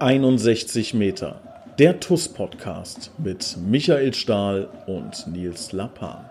61 Meter. Der TUS-Podcast mit Michael Stahl und Nils Lappan.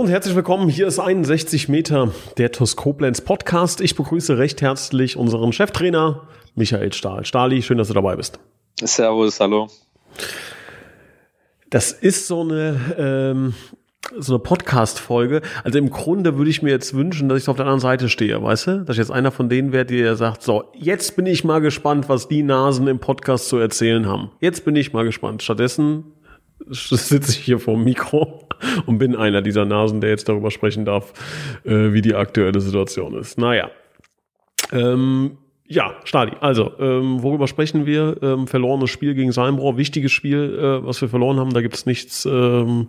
Hallo und herzlich willkommen. Hier ist 61 Meter der TUS Koblenz Podcast. Ich begrüße recht herzlich unseren Cheftrainer Michael Stahl. Stahli, schön, dass du dabei bist. Servus, hallo. Das ist so eine, ähm, so eine Podcast-Folge. Also im Grunde würde ich mir jetzt wünschen, dass ich auf der anderen Seite stehe, weißt du? Dass ich jetzt einer von denen wäre, der sagt, so, jetzt bin ich mal gespannt, was die Nasen im Podcast zu erzählen haben. Jetzt bin ich mal gespannt. Stattdessen sitze ich hier vor dem Mikro und bin einer dieser Nasen, der jetzt darüber sprechen darf, äh, wie die aktuelle Situation ist. Naja. Ähm, ja, Stadi, also, ähm, worüber sprechen wir? Ähm, verlorenes Spiel gegen Salmbrohr, wichtiges Spiel, äh, was wir verloren haben. Da gibt es nichts ähm,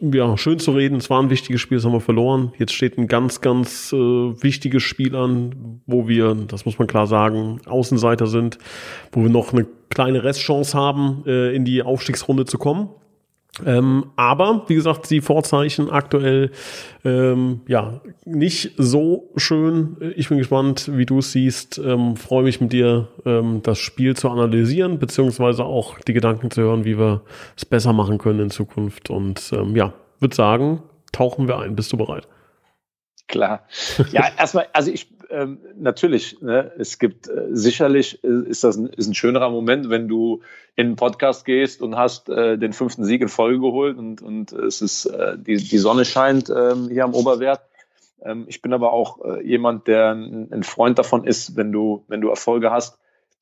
ja, schön zu reden. Es war ein wichtiges Spiel, das haben wir verloren. Jetzt steht ein ganz, ganz äh, wichtiges Spiel an, wo wir, das muss man klar sagen, Außenseiter sind, wo wir noch eine kleine Restchance haben, äh, in die Aufstiegsrunde zu kommen. Ähm, aber wie gesagt, die Vorzeichen aktuell ähm, ja nicht so schön. Ich bin gespannt, wie du es siehst. Ähm, Freue mich mit dir, ähm, das Spiel zu analysieren, beziehungsweise auch die Gedanken zu hören, wie wir es besser machen können in Zukunft. Und ähm, ja, würde sagen, tauchen wir ein. Bist du bereit? Klar. Ja, erstmal, also ich ähm, natürlich, ne, es gibt äh, sicherlich äh, ist das ein, ist ein schönerer Moment, wenn du in einen Podcast gehst und hast äh, den fünften Sieg in Folge geholt und, und es ist äh, die, die Sonne scheint ähm, hier am Oberwert. Ähm, ich bin aber auch äh, jemand, der ein, Freund davon ist, wenn du, wenn du Erfolge hast,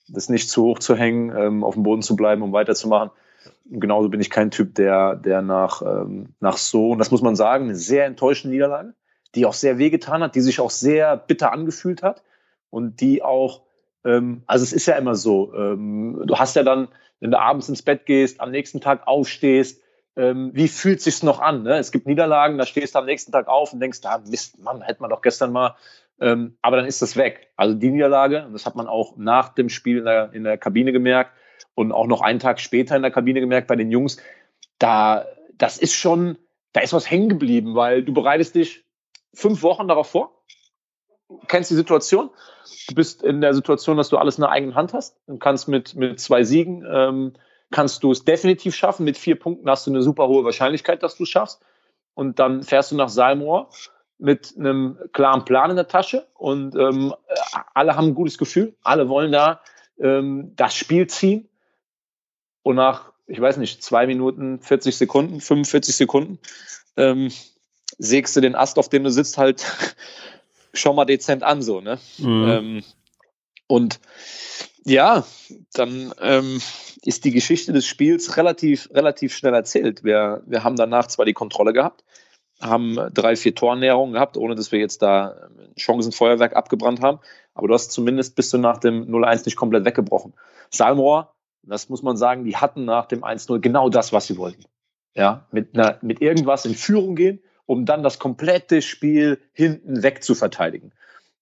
das nicht zu hoch zu hängen, ähm, auf dem Boden zu bleiben, um weiterzumachen. Genauso bin ich kein Typ, der, der nach, ähm, nach so, und das muss man sagen, eine sehr enttäuschende Niederlage die auch sehr wehgetan hat, die sich auch sehr bitter angefühlt hat und die auch, ähm, also es ist ja immer so, ähm, du hast ja dann, wenn du abends ins Bett gehst, am nächsten Tag aufstehst, ähm, wie fühlt sich's noch an? Ne? Es gibt Niederlagen, da stehst du am nächsten Tag auf und denkst, ah, Mist, Mann, hätte man doch gestern mal, ähm, aber dann ist das weg. Also die Niederlage, das hat man auch nach dem Spiel in der, in der Kabine gemerkt und auch noch einen Tag später in der Kabine gemerkt bei den Jungs, da, das ist schon, da ist was hängen geblieben, weil du bereitest dich fünf Wochen darauf vor, kennst die Situation, du bist in der Situation, dass du alles in der eigenen Hand hast und kannst mit, mit zwei Siegen, ähm, kannst du es definitiv schaffen. Mit vier Punkten hast du eine super hohe Wahrscheinlichkeit, dass du es schaffst. Und dann fährst du nach Salmoor mit einem klaren Plan in der Tasche und ähm, alle haben ein gutes Gefühl, alle wollen da ähm, das Spiel ziehen. Und nach, ich weiß nicht, zwei Minuten, 40 Sekunden, 45 Sekunden, ähm, sägst du den Ast, auf dem du sitzt, halt schon mal dezent an, so, ne? Mhm. Ähm, und ja, dann ähm, ist die Geschichte des Spiels relativ, relativ schnell erzählt. Wir, wir haben danach zwar die Kontrolle gehabt, haben drei, vier Tornäherungen gehabt, ohne dass wir jetzt da ein Chancenfeuerwerk abgebrannt haben, aber du hast zumindest bis du nach dem 0-1 nicht komplett weggebrochen. Salmrohr, das muss man sagen, die hatten nach dem 1-0 genau das, was sie wollten. Ja, mit, einer, mit irgendwas in Führung gehen um dann das komplette Spiel hinten weg zu verteidigen.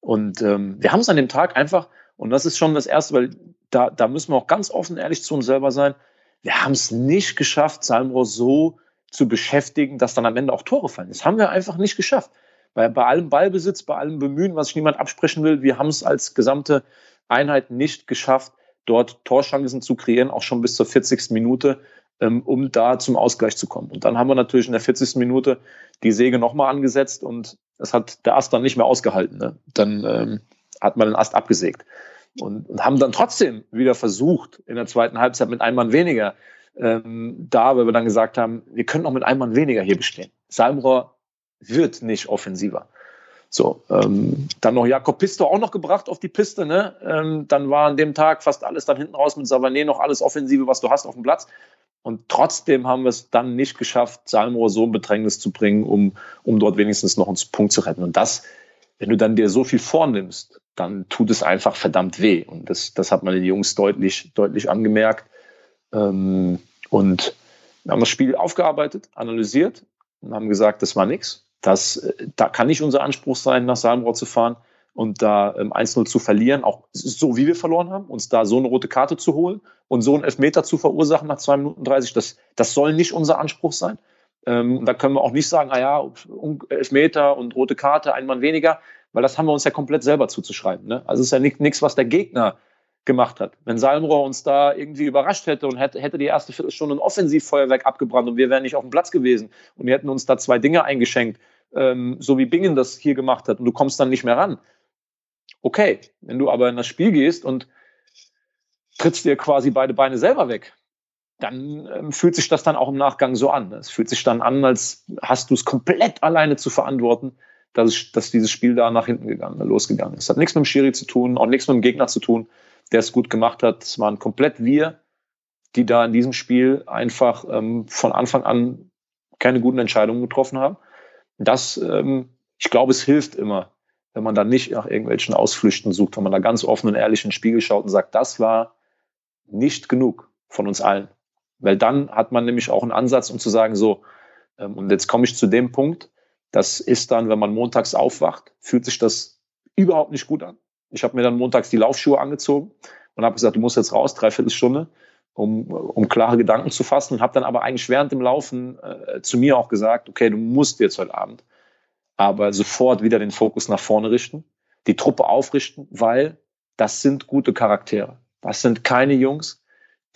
Und ähm, wir haben es an dem Tag einfach, und das ist schon das Erste, weil da, da müssen wir auch ganz offen ehrlich zu uns selber sein, wir haben es nicht geschafft, Salmrohr so zu beschäftigen, dass dann am Ende auch Tore fallen. Das haben wir einfach nicht geschafft. Weil bei allem Ballbesitz, bei allem Bemühen, was sich niemand absprechen will, wir haben es als gesamte Einheit nicht geschafft, dort Torchancen zu kreieren, auch schon bis zur 40. Minute. Ähm, um da zum Ausgleich zu kommen. Und dann haben wir natürlich in der 40. Minute die Säge nochmal angesetzt und das hat der Ast dann nicht mehr ausgehalten. Ne? Dann ähm, hat man den Ast abgesägt. Und, und, haben dann trotzdem wieder versucht, in der zweiten Halbzeit mit einem Mann weniger ähm, da, weil wir dann gesagt haben, wir können auch mit einem Mann weniger hier bestehen. Salmrohr wird nicht offensiver. So, ähm, dann noch Jakob Pisto auch noch gebracht auf die Piste. Ne? Ähm, dann war an dem Tag fast alles dann hinten raus mit Savané noch alles Offensive, was du hast auf dem Platz. Und trotzdem haben wir es dann nicht geschafft, Salmrohr so ein Bedrängnis zu bringen, um, um dort wenigstens noch einen Punkt zu retten. Und das, wenn du dann dir so viel vornimmst, dann tut es einfach verdammt weh. Und das, das hat man den Jungs deutlich, deutlich angemerkt. Ähm, und wir haben das Spiel aufgearbeitet, analysiert und haben gesagt, das war nichts. Das, da kann nicht unser Anspruch sein, nach Salmrohr zu fahren. und da ähm, 1-0 zu verlieren, auch so wie wir verloren haben, uns da so eine rote Karte zu holen und so einen Elfmeter zu verursachen nach 2 Minuten 30, das, das soll nicht unser Anspruch sein. Ähm, da können wir auch nicht sagen, ah ja, Elfmeter und rote Karte, ein Mann weniger, weil das haben wir uns ja komplett selber zuzuschreiben. Ne? Also es ist ja nichts, was der Gegner gemacht hat. Wenn Salmrohr uns da irgendwie überrascht hätte und hätte, die erste Viertelstunde ein Offensivfeuerwerk abgebrannt und wir wären nicht auf dem Platz gewesen und wir hätten uns da zwei Dinge eingeschenkt, ähm, so wie Bingen das hier gemacht hat und du kommst dann nicht mehr ran. Okay, wenn du aber in das Spiel gehst und trittst dir quasi beide Beine selber weg, dann ähm, fühlt sich das dann auch im Nachgang so an. Es fühlt sich dann an, als hast du es komplett alleine zu verantworten, dass, dass dieses Spiel da nach hinten gegangen, losgegangen ist. Hat nichts mit dem Schiri zu tun, auch nichts mit dem Gegner zu tun der es gut gemacht hat. Es waren komplett wir, die da in diesem Spiel einfach ähm, von Anfang an keine guten Entscheidungen getroffen haben. Das, ähm, ich glaube, es hilft immer, wenn man da nicht nach irgendwelchen Ausflüchten sucht, wenn man da ganz offen und ehrlich in den Spiegel schaut und sagt, das war nicht genug von uns allen. Weil dann hat man nämlich auch einen Ansatz, um zu sagen, so, ähm, und jetzt komme ich zu dem Punkt, das ist dann, wenn man montags aufwacht, fühlt sich das überhaupt nicht gut an. Ich habe mir dann montags die Laufschuhe angezogen und habe gesagt, du musst jetzt raus, dreiviertel Stunde, um, um klare Gedanken zu fassen. Und habe dann aber eigentlich während dem Laufen äh, zu mir auch gesagt, okay, du musst jetzt heute Abend aber sofort wieder den Fokus nach vorne richten, die Truppe aufrichten, weil das sind gute Charaktere. Das sind keine Jungs,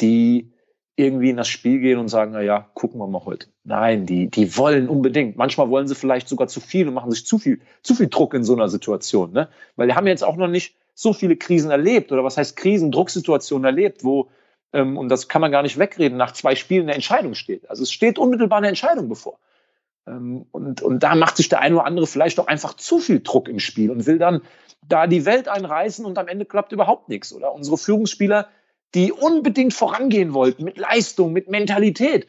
die irgendwie in das Spiel gehen und sagen, na ja, gucken wir mal heute. Nein, die, die wollen unbedingt. Manchmal wollen sie vielleicht sogar zu viel und machen sich zu viel, zu viel Druck in so einer Situation, ne? Weil wir haben jetzt auch noch nicht so viele Krisen erlebt oder was heißt Krisen, Drucksituationen erlebt, wo, ähm, und das kann man gar nicht wegreden, nach zwei Spielen eine Entscheidung steht. Also es steht unmittelbar eine Entscheidung bevor. Ähm, und, und da macht sich der eine oder andere vielleicht auch einfach zu viel Druck im Spiel und will dann da die Welt einreißen und am Ende klappt überhaupt nichts. Oder unsere Führungsspieler die unbedingt vorangehen wollten mit Leistung, mit Mentalität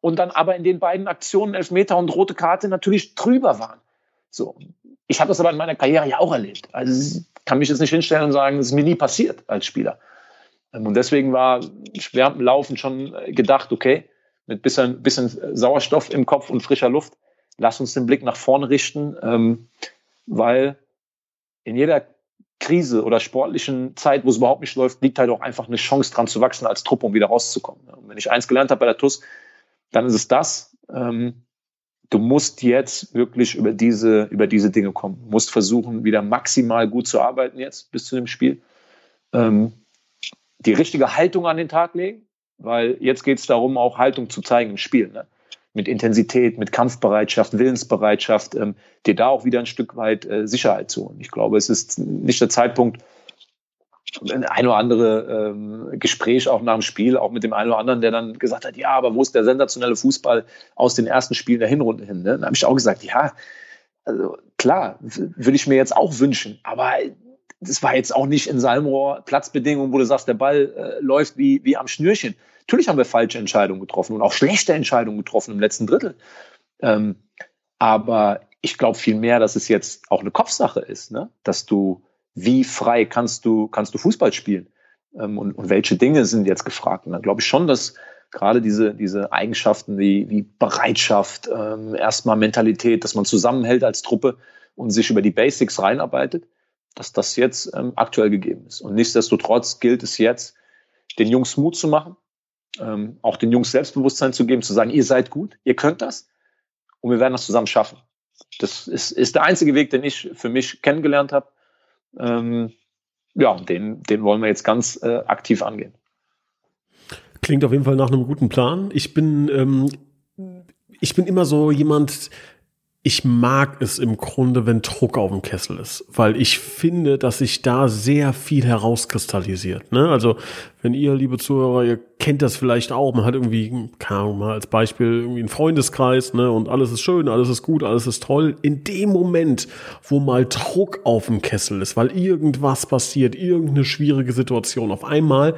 und dann aber in den beiden Aktionen Elfmeter und rote Karte natürlich drüber waren. So. Ich habe das aber in meiner Karriere ja auch erlebt. Also ich kann mich jetzt nicht hinstellen und sagen, das ist mir nie passiert als Spieler. Ähm, und deswegen war während Laufen schon gedacht, okay, mit bisschen, bisschen Sauerstoff im Kopf und frischer Luft, lass uns den Blick nach vorne richten, ähm, weil in jeder Krise oder sportlichen Zeit, wo es überhaupt nicht läuft, liegt halt auch einfach eine Chance dran zu wachsen als Truppe, um wieder rauszukommen. Und wenn ich eins gelernt habe bei der TUS, dann ist es das. Ähm, du musst jetzt wirklich über diese, über diese Dinge kommen. Du musst versuchen, wieder maximal gut zu arbeiten jetzt bis zu dem Spiel. Ähm, die richtige Haltung an den Tag legen, weil jetzt geht es darum, auch Haltung zu zeigen im Spiel. Ne? Mit Intensität, mit Kampfbereitschaft, Willensbereitschaft, ähm, dir da auch wieder ein Stück weit äh, Sicherheit zu holen. Ich glaube, es ist nicht der Zeitpunkt, ein oder andere ähm, Gespräch auch nach dem Spiel, auch mit dem einen oder anderen, der dann gesagt hat, ja, aber wo ist der sensationelle Fußball aus den ersten Spielen der Hinrunde hin? Ne? Dann habe ich auch gesagt, ja, also klar, würde ich mir jetzt auch wünschen, aber das war jetzt auch nicht in Salmrohr Platzbedingungen, wo du sagst, der Ball äh, läuft wie, wie am Schnürchen. Natürlich haben wir falsche Entscheidungen getroffen und auch schlechte Entscheidungen getroffen im letzten Drittel. Ähm, aber ich glaube vielmehr, dass es jetzt auch eine Kopfsache ist, ne? dass du, wie frei kannst du, kannst du Fußball spielen? Ähm, und, und welche Dinge sind jetzt gefragt? Und dann glaube ich schon, dass gerade diese, diese Eigenschaften wie, wie Bereitschaft, ähm, erstmal Mentalität, dass man zusammenhält als Truppe und sich über die Basics reinarbeitet, dass das jetzt ähm, aktuell gegeben ist. Und nichtsdestotrotz gilt es jetzt, den Jungs Mut zu machen, ähm, auch den Jungs Selbstbewusstsein zu geben, zu sagen, ihr seid gut, ihr könnt das und wir werden das zusammen schaffen. Das ist, ist der einzige Weg, den ich für mich kennengelernt habe. Ähm, ja, den, den wollen wir jetzt ganz äh, aktiv angehen. Klingt auf jeden Fall nach einem guten Plan. Ich bin, ähm, ich bin immer so jemand, ich mag es im Grunde, wenn Druck auf dem Kessel ist, weil ich finde, dass sich da sehr viel herauskristallisiert. Ne? Also wenn ihr, liebe Zuhörer, ihr kennt das vielleicht auch, man hat irgendwie, keine Ahnung, mal als Beispiel irgendwie einen Freundeskreis, ne, und alles ist schön, alles ist gut, alles ist toll. In dem Moment, wo mal Druck auf dem Kessel ist, weil irgendwas passiert, irgendeine schwierige Situation, auf einmal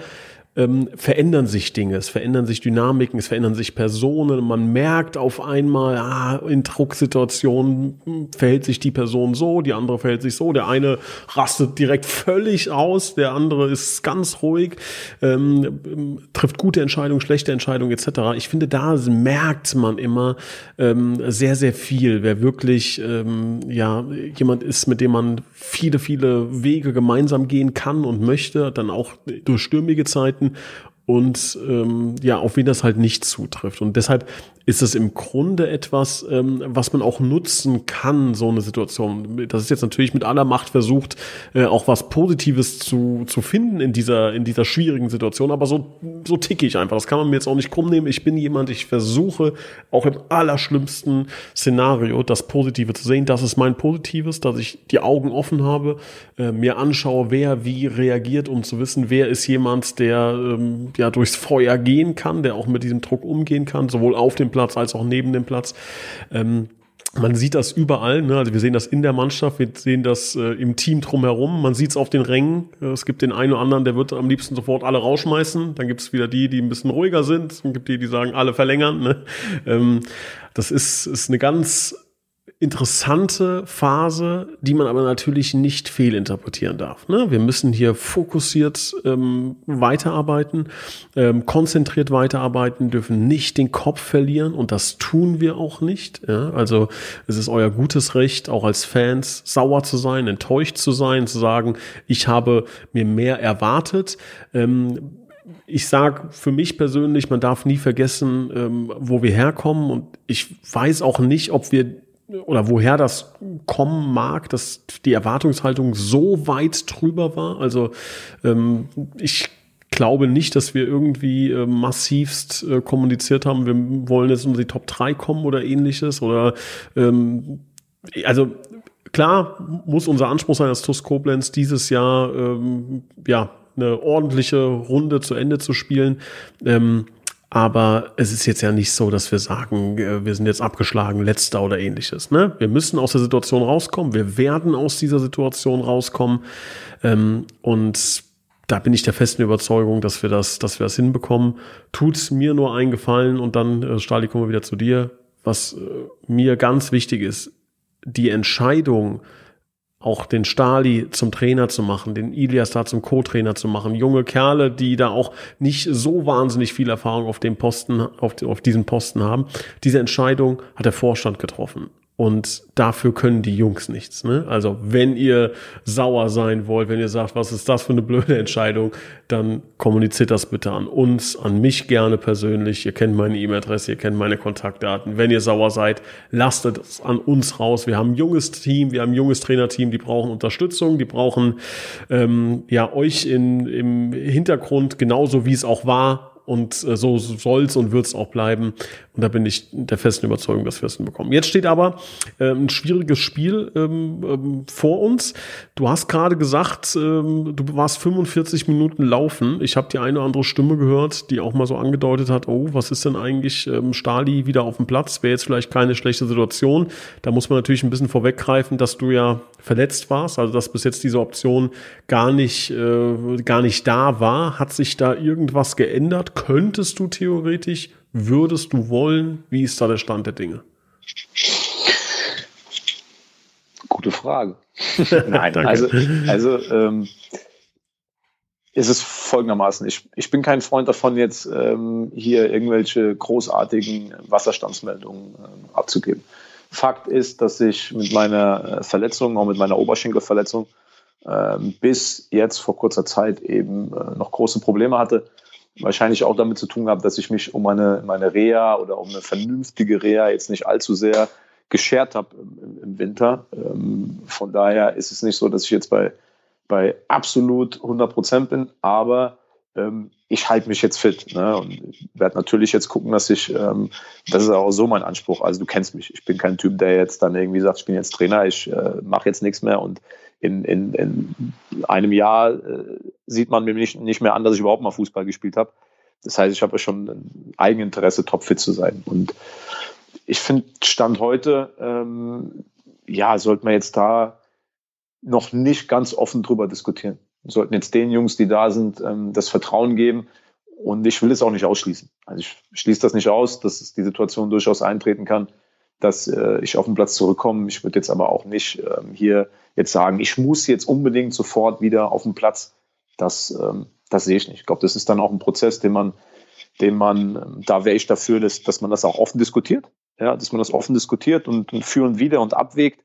ähm, verändern sich Dinge, es verändern sich Dynamiken, es verändern sich Personen. Man merkt auf einmal, ah, in Drucksituationen verhält sich die Person so, die andere verhält sich so. Der eine rastet direkt völlig aus, der andere ist ganz ruhig, ähm, trifft gute Entscheidungen, schlechte Entscheidungen etc. Ich finde, da merkt man immer ähm, sehr, sehr viel, wer wirklich ähm, ja jemand ist, mit dem man viele, viele Wege gemeinsam gehen kann und möchte, dann auch durch stürmige Zeiten und ähm, ja, auf wen das halt nicht zutrifft. Und deshalb ist es im Grunde etwas, ähm, was man auch nutzen kann, so eine Situation. Das ist jetzt natürlich mit aller Macht versucht, äh, auch was Positives zu, zu finden in dieser, in dieser schwierigen Situation. Aber so, so ticke ich einfach. Das kann man mir jetzt auch nicht krumm nehmen. Ich bin jemand, ich versuche auch im allerschlimmsten Szenario das Positive zu sehen. Das ist mein Positives, dass ich die Augen offen habe, äh, mir anschaue, wer wie reagiert, um zu wissen, wer ist jemand, der ähm, ja durchs Feuer gehen kann, der auch mit diesem Druck umgehen kann, sowohl auf dem Platz als auch neben dem Platz. Ähm, man sieht das überall, ne? also wir sehen das in der Mannschaft, wir sehen das äh, im Team drumherum, man sieht es auf den Rängen. Es gibt den einen oder anderen, der wird am liebsten sofort alle rausschmeißen. Dann gibt es wieder die, die ein bisschen ruhiger sind. Dann gibt die, die sagen, alle verlängern. Ne? Ähm, das ist, ist eine ganz interessante Phase, die man aber natürlich nicht fehlinterpretieren darf. Ne? Wir müssen hier fokussiert ähm, weiterarbeiten, ähm, konzentriert weiterarbeiten, dürfen nicht den Kopf verlieren und das tun wir auch nicht. Ja? Also es ist euer gutes Recht, auch als Fans sauer zu sein, enttäuscht zu sein, zu sagen, ich habe mir mehr erwartet. Ähm, ich sage für mich persönlich, man darf nie vergessen, ähm, wo wir herkommen. Und ich weiß auch nicht, ob wir oder woher das kommen mag, dass die Erwartungshaltung so weit drüber war. Also ähm, ich glaube nicht, dass wir irgendwie äh, massivst äh, kommuniziert haben, wir wollen jetzt um die Top 3 kommen oder ähnliches. Oder ähm, also klar muss unser Anspruch sein, als TuS Koblenz dieses Jahr ähm, ja eine ordentliche Runde zu Ende zu spielen. Ähm, aber es ist jetzt ja nicht so, dass wir sagen, äh, wir sind jetzt abgeschlagen, letzter oder ähnliches. Ne? Wir müssen aus der Situation rauskommen. Wir werden aus dieser Situation rauskommen. Ähm, und da bin ich der festen Überzeugung, dass wir das, dass wir das hinbekommen. Tut mir nur einen Gefallen und dann, äh, Stali, kommen wir wieder zu dir. Was äh, mir ganz wichtig ist, die Entscheidung, auch den Stali zum Trainer zu machen, den Ilias da zum Co-Trainer zu machen. Junge Kerle, die da auch nicht so wahnsinnig viel Erfahrung auf dem Posten, auf, auf diesem Posten haben. Diese Entscheidung hat der Vorstand getroffen. Und dafür können die Jungs nichts. Ne? Also wenn ihr sauer sein wollt, wenn ihr sagt, was ist das für eine blöde Entscheidung, dann kommuniziert das bitte an uns, an mich gerne persönlich. Ihr kennt meine E-Mail-Adresse, ihr kennt meine Kontaktdaten. Wenn ihr sauer seid, lasst es an uns raus. Wir haben ein junges Team, wir haben ein junges Trainerteam, die brauchen Unterstützung, die brauchen ähm, ja euch in, im Hintergrund genauso wie es auch war und äh, so soll's und wird's auch bleiben. Und da bin ich der festen Überzeugung, dass wir es hinbekommen. Jetzt steht aber äh, ein schwieriges Spiel ähm, ähm, vor uns. Du hast gerade gesagt, ähm, du warst 45 Minuten laufen. Ich habe die eine oder andere Stimme gehört, die auch mal so angedeutet hat, oh, was ist denn eigentlich ähm, Stali wieder auf dem Platz? Wäre jetzt vielleicht keine schlechte Situation. Da muss man natürlich ein bisschen vorweggreifen, dass du ja verletzt warst, also dass bis jetzt diese Option gar nicht, äh, gar nicht da war. Hat sich da irgendwas geändert? Könntest du theoretisch, würdest du wollen? Wie ist da der Stand der Dinge? Gute Frage. Nein, also, also ähm, ist es folgendermaßen. Ich, ich bin kein Freund davon, jetzt ähm, hier irgendwelche großartigen Wasserstandsmeldungen ähm, abzugeben. Fakt ist, dass ich mit meiner äh, Verletzung, auch mit meiner Oberschenkelverletzung, äh, bis jetzt vor kurzer Zeit eben äh, noch große Probleme hatte. Wahrscheinlich auch damit zu tun gehabt, dass ich mich um meine, meine Reha oder um eine vernünftige Reha jetzt nicht allzu sehr geschert habe im, im, Winter. Ähm, von daher ist es nicht so, dass ich jetzt bei, bei absolut 100 Prozent bin, aber ähm, ich halte mich jetzt fit. Ne? Und werde natürlich jetzt gucken, dass ich, ähm, das ist auch so mein Anspruch. Also du kennst mich. Ich bin kein Typ, der jetzt dann irgendwie sagt, ich bin jetzt Trainer, ich äh, mache jetzt nichts mehr und in, in, in einem Jahr äh, sieht man mir nicht, nicht mehr an, dass ich überhaupt mal Fußball gespielt habe. Das heißt, ich habe schon ein Eigeninteresse, topfit zu sein. Und ich finde, Stand heute, ähm, ja, sollte man jetzt da noch nicht ganz offen drüber diskutieren. Wir sollten jetzt den Jungs, die da sind, ähm, das Vertrauen geben. und ich will es auch nicht ausschließen. Also ich schließe das nicht aus, dass die Situation durchaus eintreten kann, dass äh, ich auf den Platz zurückkomme. Ich würde jetzt aber auch nicht ähm, hier jetzt sagen, ich muss jetzt unbedingt sofort wieder auf den Platz. Das, ähm, das sehe ich nicht. Ich glaube, das ist dann auch ein Prozess, den man, den man, ähm, da wäre ich dafür, dass, dass man das auch offen diskutiert. Ja, dass man das offen diskutiert und, und für und wieder und abwägt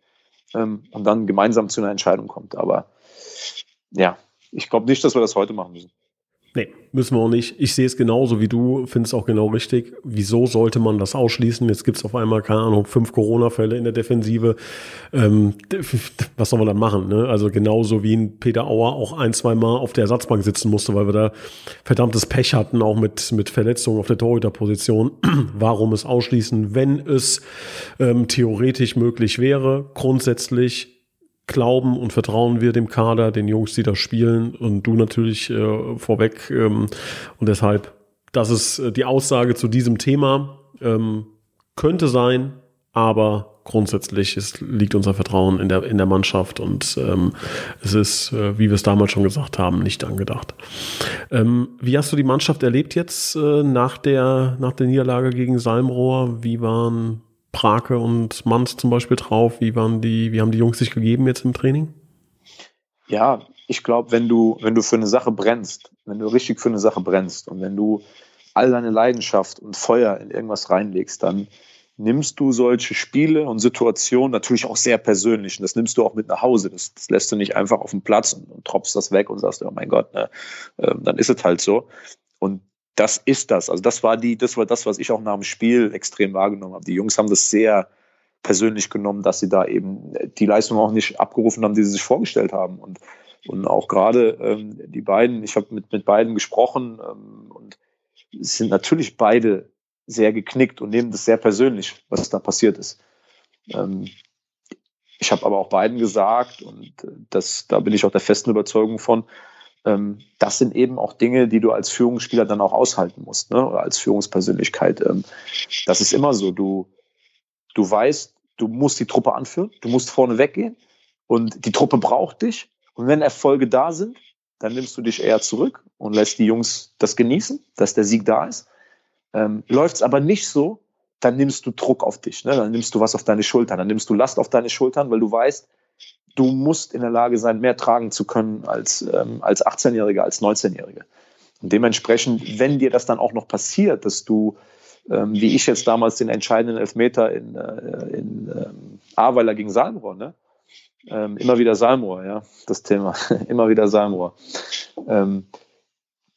ähm, und dann gemeinsam zu einer Entscheidung kommt. Aber ja, ich glaube nicht, dass wir das heute machen müssen. Nee, müssen wir auch nicht. Ich sehe es genauso wie du, finde es auch genau richtig. Wieso sollte man das ausschließen? Jetzt gibt es auf einmal, keine Ahnung, fünf Corona-Fälle in der Defensive. Ähm, was soll man dann machen? Ne? Also genauso wie ein Peter Auer auch ein, zwei Mal auf der Ersatzbank sitzen musste, weil wir da verdammtes Pech hatten, auch mit, mit Verletzungen auf der Torhüterposition. Warum es ausschließen, wenn es ähm, theoretisch möglich wäre? Grundsätzlich glauben und vertrauen wir dem Kader, den Jungs, die da spielen und du natürlich äh, vorweg. Ähm, und deshalb, das ist äh, die Aussage zu diesem Thema. Ähm, könnte sein, aber grundsätzlich ist, liegt unser Vertrauen in der, in der Mannschaft und ähm, es ist, äh, wie wir es damals schon gesagt haben, nicht angedacht. Ähm, wie hast du die Mannschaft erlebt jetzt äh, nach, der, nach der Niederlage gegen Salmrohr? Wie waren Prake und Manns zum Beispiel drauf? Wie waren die, wie haben die Jungs sich gegeben jetzt im Training? Ja, ich glaube, wenn du, wenn du für eine Sache brennst, wenn du richtig für eine Sache brennst und wenn du all deine Leidenschaft und Feuer in irgendwas reinlegst, dann nimmst du solche Spiele und Situationen natürlich auch sehr persönlich. Und das nimmst du auch mit nach Hause. Das, das lässt du nicht einfach auf dem Platz und, und tropfst das weg und sagst, oh mein Gott, ne, äh, dann ist es halt so. Und das ist das. Also das war die, das war das, was ich auch nach dem Spiel extrem wahrgenommen habe. Die Jungs haben das sehr persönlich genommen, dass sie da eben die Leistung auch nicht abgerufen haben, die sie sich vorgestellt haben. Und, und auch gerade ähm, die beiden, ich habe mit, mit beiden gesprochen ähm, und sind natürlich beide sehr geknickt und nehmen das sehr persönlich, was da passiert ist. Ähm, ich habe aber auch beiden gesagt, und äh, das, da bin ich auch der festen Überzeugung von, ähm, das sind eben auch Dinge, die du als Führungsspieler dann auch aushalten musst, ne? oder als Führungspersönlichkeit. Ähm, das ist immer so. Du, du weißt, du musst die Truppe anführen, du musst vorne weggehen und die Truppe braucht dich. Und wenn Erfolge da sind, dann nimmst du dich eher zurück und lässt die Jungs das genießen, dass der Sieg da ist. Ähm, Läuft es aber nicht so, dann nimmst du Druck auf dich, ne? dann nimmst du was auf deine Schultern, dann nimmst du Last auf deine Schultern, weil du weißt, du musst in der Lage sein, mehr tragen zu können als, ähm, als 18-Jähriger, als 19-Jähriger. Und dementsprechend, wenn dir das dann auch noch passiert, dass du, ähm, wie ich jetzt damals den entscheidenden Elfmeter in, äh, in ähm, Ahrweiler gegen Salmrohr, ne? Ähm, immer wieder Salmrohr, ja, das Thema, immer wieder Salmrohr, ähm,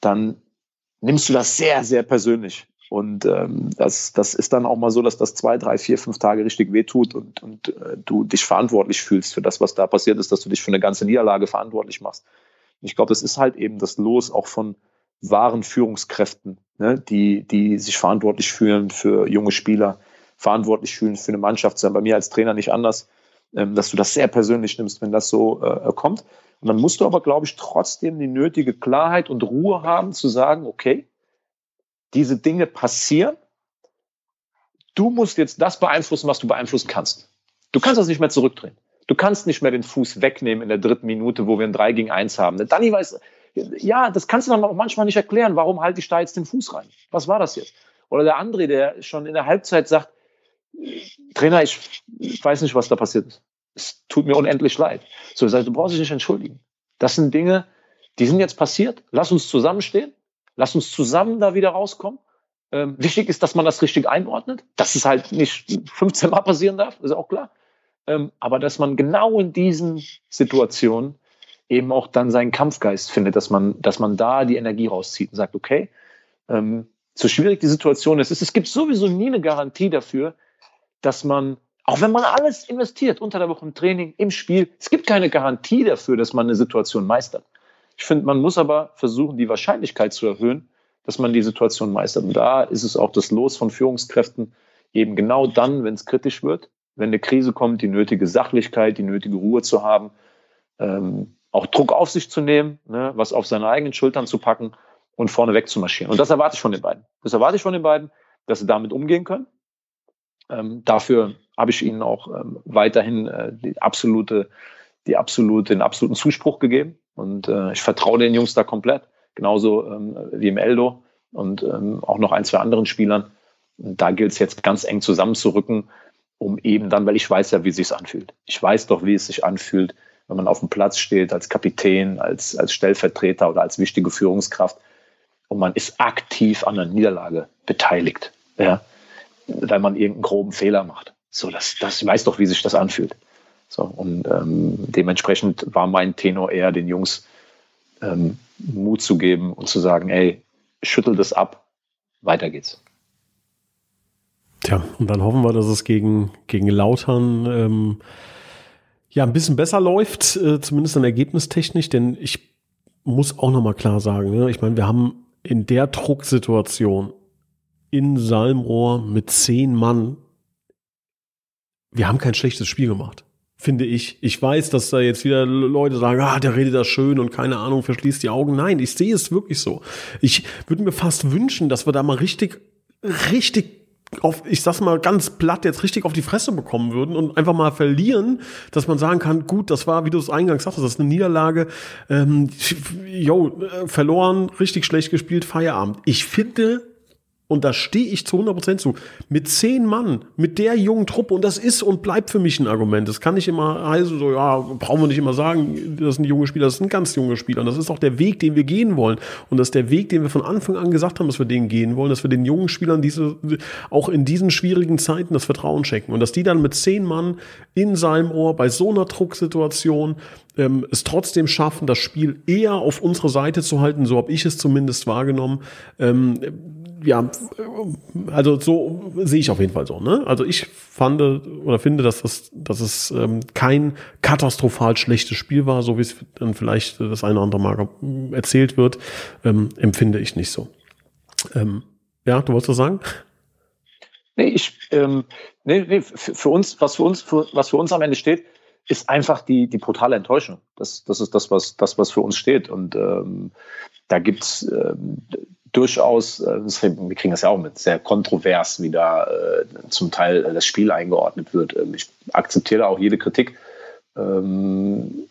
dann nimmst du das sehr, sehr persönlich. Und ähm, das, das ist dann auch mal so, dass das zwei, drei, vier, fünf Tage richtig wehtut und, und äh, du dich verantwortlich fühlst für das, was da passiert ist, dass du dich für eine ganze Niederlage verantwortlich machst. Ich glaube, das ist halt eben das Los auch von wahren Führungskräften, ne, die, die sich verantwortlich fühlen für junge Spieler, verantwortlich fühlen für eine Mannschaft. Sein bei mir als Trainer nicht anders, ähm, dass du das sehr persönlich nimmst, wenn das so äh, kommt. Und dann musst du aber, glaube ich, trotzdem die nötige Klarheit und Ruhe haben, zu sagen, okay, diese Dinge passieren. Du musst jetzt das beeinflussen, was du beeinflussen kannst. Du kannst das nicht mehr zurückdrehen. Du kannst nicht mehr den Fuß wegnehmen in der dritten Minute, wo wir ein 3 gegen 1 haben. Danny weiß, ja, das kannst du dann auch manchmal nicht erklären. Warum halte ich da jetzt den Fuß rein? Was war das jetzt? Oder der André, der schon in der Halbzeit sagt, Trainer, ich, weiß nicht, was da passiert ist. Es tut mir unendlich leid. So, ich sage, du brauchst dich nicht entschuldigen. Das sind Dinge, die sind jetzt passiert. Lass uns zusammenstehen. Lass uns zusammen da wieder rauskommen. Ähm, wichtig ist, dass man das richtig einordnet, dass es halt nicht 15 Mal passieren darf, ist auch klar. Ähm, aber dass man genau in diesen Situationen eben auch dann seinen Kampfgeist findet, dass man, dass man da die Energie rauszieht und sagt, okay, ähm, so schwierig die Situation ist, es gibt sowieso nie eine Garantie dafür, dass man, auch wenn man alles investiert, unter der Woche im Training, im Spiel, es gibt keine Garantie dafür, dass man eine Situation meistert. Ich finde, man muss aber versuchen, die Wahrscheinlichkeit zu erhöhen, dass man die Situation meistert. Und da ist es auch das Los von Führungskräften, eben genau dann, wenn es kritisch wird, wenn eine Krise kommt, die nötige Sachlichkeit, die nötige Ruhe zu haben, ähm, auch Druck auf sich zu nehmen, ne, was auf seine eigenen Schultern zu packen und vorne weg zu marschieren. Und das erwarte ich von den beiden. Das erwarte ich von den beiden, dass sie damit umgehen können. Ähm, dafür habe ich ihnen auch ähm, weiterhin äh, die absolute, die absolute, den absoluten Zuspruch gegeben. Und äh, ich vertraue den Jungs da komplett. Genauso ähm, wie im Eldo. und ähm, auch noch ein, zwei anderen Spielern. Und da gilt es jetzt ganz eng zusammenzurücken, um eben dann, weil ich weiß ja, wie es anfühlt. Ich weiß doch, wie es sich anfühlt, wenn man auf dem Platz steht als Kapitän, als, als Stellvertreter oder als wichtige Führungskraft und man ist aktiv an der Niederlage beteiligt, ja, weil man irgendeinen groben Fehler macht. So, das, das weiß doch, wie sich das anfühlt. So, und ähm, dementsprechend war mein Tenor eher, den Jungs ähm, Mut zu geben und zu sagen, ey, schüttel das ab, weiter geht's. Tja, und dann hoffen wir, dass es gegen, gegen Lautern ähm, ja ein bisschen besser läuft, äh, zumindest an ergebnistechnisch, denn ich muss auch nochmal klar sagen, ne? ich meine, wir haben in der Drucksituation in Salmrohr mit zehn Mann, wir haben kein schlechtes Spiel gemacht. Finde ich. Ich weiß, dass da jetzt wieder Leute sagen, ah, der redet das schön und keine Ahnung, verschließt die Augen. Nein, ich sehe es wirklich so. Ich würde mir fast wünschen, dass wir da mal richtig, richtig auf, ich sag's mal ganz platt, jetzt richtig auf die Fresse bekommen würden und einfach mal verlieren, dass man sagen kann, gut, das war, wie du es eingangs sagtest, das ist eine Niederlage, ähm, yo, äh, verloren, richtig schlecht gespielt, Feierabend. Ich finde, und da stehe ich zu 100% zu, mit zehn Mann, mit der jungen Truppe, und das ist und bleibt für mich ein Argument. Das kann nicht immer heißen, so, ja, brauchen wir nicht immer sagen, das sind junge Spieler, das sind ganz junge Spieler. Und das ist auch der Weg, den wir gehen wollen. Und das ist der Weg, den wir von Anfang an gesagt haben, dass wir den gehen wollen, dass wir den jungen Spielern diese, auch in diesen schwierigen Zeiten das Vertrauen schenken. Und dass die dann mit zehn Mann in seinem Ohr bei so einer Drucksituation ähm, es trotzdem schaffen, das Spiel eher auf unsere Seite zu halten, so habe ich es zumindest wahrgenommen. Ähm, ja, also so sehe ich auf jeden Fall so. Ne? Also ich fand oder finde, dass das, dass es ähm, kein katastrophal schlechtes Spiel war, so wie es dann vielleicht das eine oder andere Mal erzählt wird, ähm, empfinde ich nicht so. Ähm, ja, du wolltest was sagen? Nee, ich, ähm, nee, nee, für, uns, was für uns, für, was für uns am Ende steht, ist einfach die, die brutale Enttäuschung. Das, das ist das, was, das, was für uns steht. Und ähm, da gibt's ähm, durchaus, äh, wir kriegen das ja auch mit, sehr kontrovers, wie da äh, zum Teil das Spiel eingeordnet wird. Ähm, ich akzeptiere auch jede Kritik. Ähm,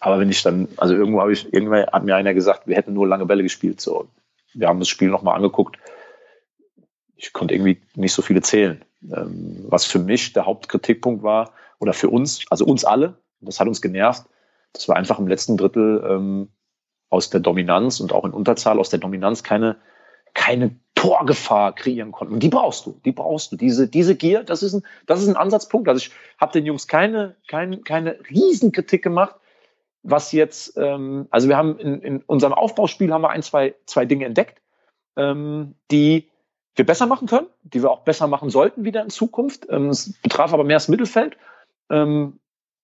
aber wenn ich dann, also irgendwo habe ich, irgendwann hat mir einer gesagt, wir hätten nur lange Bälle gespielt. So, wir haben das Spiel nochmal angeguckt. Ich konnte irgendwie nicht so viele zählen. Ähm, was für mich der Hauptkritikpunkt war, oder für uns, also uns alle, das hat uns genervt, dass wir einfach im letzten Drittel aus der Dominanz und auch in Unterzahl aus der Dominanz keine, keine Torgefahr kreieren konnten. Und die brauchst du, die brauchst du. Diese, diese Gier, das ist ein, das ist ein Ansatzpunkt. Also ich habe den Jungs keine, keine, keine Riesenkritik gemacht, was jetzt, ähm, also wir haben in, in unserem Aufbauspiel haben wir ein, zwei, zwei Dinge entdeckt, ähm, die wir besser machen können, die wir auch besser machen sollten wieder in Zukunft. Ähm, es betraf aber mehr das Mittelfeld. Ähm,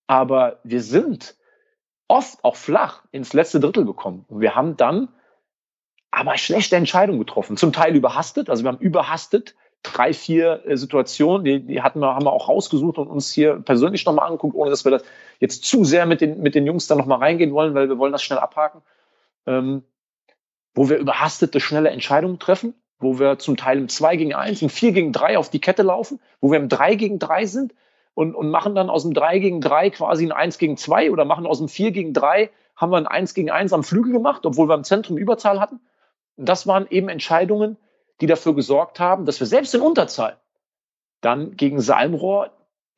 aber wir sind oft auch flach ins letzte Drittel gekommen. Und wir haben dann aber schlechte Entscheidungen getroffen. Zum Teil überhastet. Also wir haben überhastet drei, vier äh, Situationen, die, die hatten wir, haben wir auch rausgesucht und uns hier persönlich nochmal angeguckt, ohne dass wir das jetzt zu sehr mit den, mit den Jungs da nochmal reingehen wollen, weil wir wollen das schnell abhaken. Ähm, wo wir überhastete, schnelle Entscheidungen treffen, wo wir zum Teil im 2 gegen 1, im 4 gegen 3 auf die Kette laufen, wo wir im 3 gegen 3 sind, und, und machen dann aus dem 3 gegen 3 quasi ein 1 gegen 2 oder machen aus dem 4 gegen 3, haben wir ein 1 gegen 1 am Flügel gemacht, obwohl wir im Zentrum Überzahl hatten. Und das waren eben Entscheidungen, die dafür gesorgt haben, dass wir selbst in Unterzahl dann gegen Salmrohr